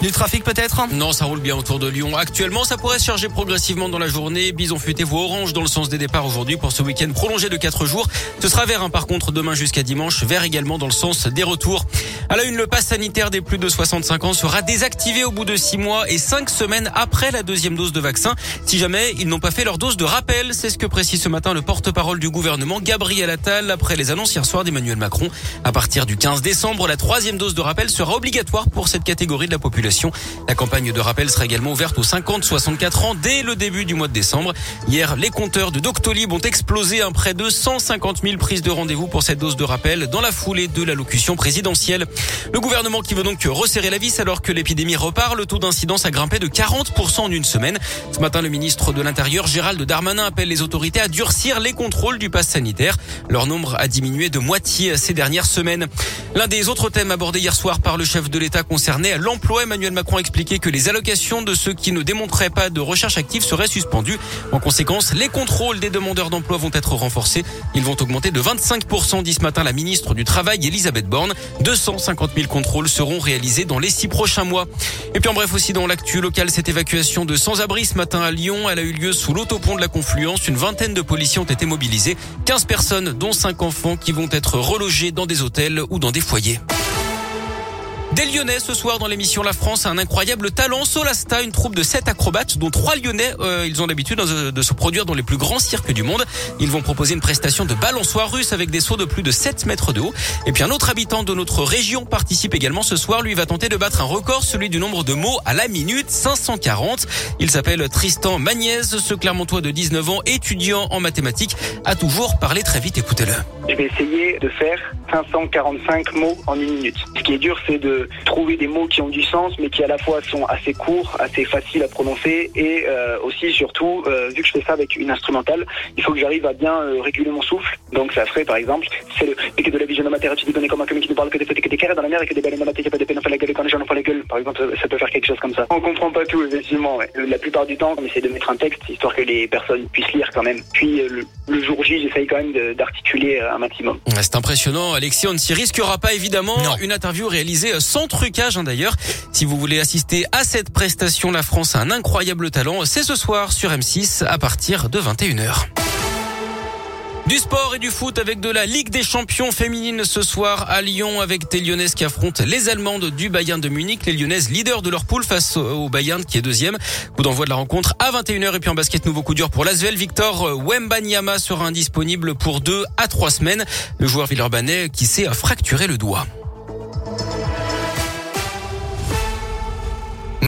Du trafic peut-être Non, ça roule bien autour de Lyon. Actuellement, ça pourrait se charger progressivement dans la journée. Bison futé voie orange dans le sens des départs aujourd'hui pour ce week-end prolongé de 4 jours. Ce sera vert hein, par contre demain jusqu'à dimanche, vert également dans le sens des retours. À la une, le pass sanitaire des plus de 65 ans sera désactivé au bout de 6 mois et 5 semaines après la deuxième dose de vaccin. Si jamais ils n'ont pas fait leur dose de rappel, c'est ce que précise ce matin le porte-parole du gouvernement Gabriel Attal après les annonces hier soir d'Emmanuel Macron. À partir du 15 décembre, la troisième dose de rappel sera obligatoire pour cette catégorie de la population. La campagne de rappel sera également ouverte aux 50-64 ans dès le début du mois de décembre. Hier, les compteurs de Doctolib ont explosé un près de 150 000 prises de rendez-vous pour cette dose de rappel dans la foulée de l'allocution présidentielle. Le gouvernement qui veut donc resserrer la vis alors que l'épidémie repart, le taux d'incidence a grimpé de 40% en une semaine. Ce matin, le ministre de l'Intérieur, Gérald Darmanin, appelle les autorités à durcir les contrôles du pass sanitaire. Leur nombre a diminué de moitié ces dernières semaines. L'un des autres thèmes abordés hier soir par le chef de l'État concernait l'emploi. Emmanuel Macron a expliqué que les allocations de ceux qui ne démontraient pas de recherche active seraient suspendues. En conséquence, les contrôles des demandeurs d'emploi vont être renforcés. Ils vont augmenter de 25%, dit ce matin la ministre du Travail, Elisabeth Borne. 250 000 contrôles seront réalisés dans les six prochains mois. Et puis en bref aussi dans l'actu local, cette évacuation de sans-abri ce matin à Lyon, elle a eu lieu sous l'autopont de la Confluence. Une vingtaine de policiers ont été mobilisés. 15 personnes, dont 5 enfants, qui vont être relogés dans des hôtels ou dans des foyers. Des Lyonnais ce soir dans l'émission La France a un incroyable talent. Solasta, une troupe de sept acrobates dont trois Lyonnais. Euh, ils ont l'habitude de se produire dans les plus grands cirques du monde. Ils vont proposer une prestation de balançoire russe avec des sauts de plus de 7 mètres de haut. Et puis un autre habitant de notre région participe également ce soir. Lui va tenter de battre un record, celui du nombre de mots à la minute, 540. Il s'appelle Tristan Magnez. Ce Clermontois de 19 ans, étudiant en mathématiques, a toujours parlé très vite. Écoutez-le. Je vais essayer de faire 545 mots en une minute. Ce qui est dur, c'est de trouver des mots qui ont du sens, mais qui à la fois sont assez courts, assez faciles à prononcer, et euh, aussi, surtout, euh, vu que je fais ça avec une instrumentale, il faut que j'arrive à bien euh, réguler mon souffle. Donc ça ferait, par exemple, c'est le pique de la vision de matière, tu dis donner comme un qui ne parle que des petits que des carrés dans la mer et que des baleines dans la tête, pas des peines, on fait la gueule quand les gens ont fait la gueule. Par exemple, ça peut faire quelque chose comme ça. On comprend pas tout, effectivement. Ouais. La plupart du temps, on essaie de mettre un texte, histoire que les personnes puissent lire quand même. Puis le, le jour J, j'essaye quand même d'articuler un maximum. C'est impressionnant, Alexis. On ne s'y risquera pas évidemment. Non. Une interview réalisée sans trucage hein, d'ailleurs. Si vous voulez assister à cette prestation, la France a un incroyable talent. C'est ce soir sur M6 à partir de 21h. Du sport et du foot avec de la Ligue des champions féminines ce soir à Lyon avec des Lyonnaises qui affrontent les Allemandes du Bayern de Munich. Les Lyonnaises leaders de leur poule face au Bayern qui est deuxième. Coup d'envoi de la rencontre à 21h et puis en basket nouveau coup dur pour l'Asvel. Victor Wembanyama sera indisponible pour deux à trois semaines. Le joueur villeurbanais qui s'est fracturé le doigt.